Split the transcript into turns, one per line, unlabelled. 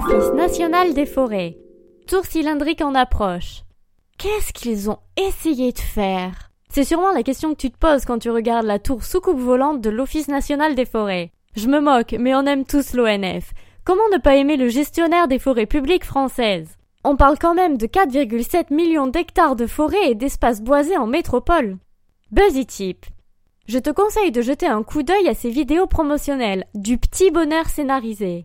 Office national des forêts. Tour cylindrique en approche. Qu'est-ce qu'ils ont essayé de faire? C'est sûrement la question que tu te poses quand tu regardes la tour sous-coupe volante de l'Office national des forêts. Je me moque, mais on aime tous l'ONF. Comment ne pas aimer le gestionnaire des forêts publiques françaises? On parle quand même de 4,7 millions d'hectares de forêts et d'espaces boisés en métropole. Buzzy Tip. Je te conseille de jeter un coup d'œil à ces vidéos promotionnelles, du petit bonheur scénarisé.